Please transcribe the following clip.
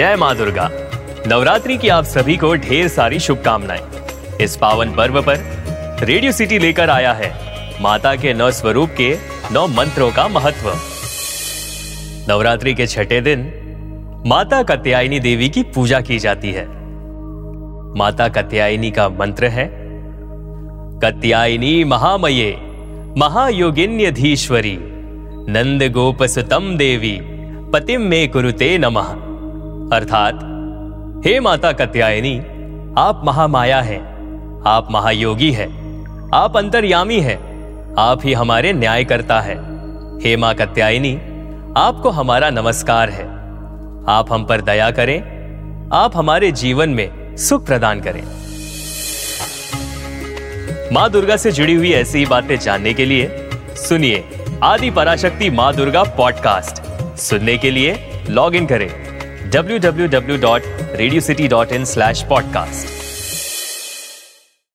जय माँ दुर्गा। नवरात्रि की आप सभी को ढेर सारी शुभकामनाएँ। इस पावन पर्व पर रेडियो सिटी लेकर आया है माता के नौ स्वरूप के नौ मंत्रों का महत्व। नवरात्रि के छठे दिन माता कत्यायनी देवी की पूजा की जाती है। माता कत्यायनी का मंत्र है, कत्यायनी महामये, महायोगिन्यधीश्वरी नंद गोपसुतम देवी पतिम में कुरुते नमः। अर्थात, हे माता कत्यायनी, आप महामाया हैं, आप महायोगी हैं, आप अंतर्यामी हैं, आप ही हमारे न्याय करता है। हे माँ कत्यायनी, आपको हमारा नमस्कार है। आप हम पर दया करें, आप हमारे जीवन में सुख प्रदान करें। माँ दुर्गा से जुड़ी हुई ऐसी ही बातें जानने के लिए, सुनिए आदि पराशक्ति माँ दुर्गा पॉडकास्ट। सुनने के लिए, लॉग इन करें। www.radiocity.in slash podcast.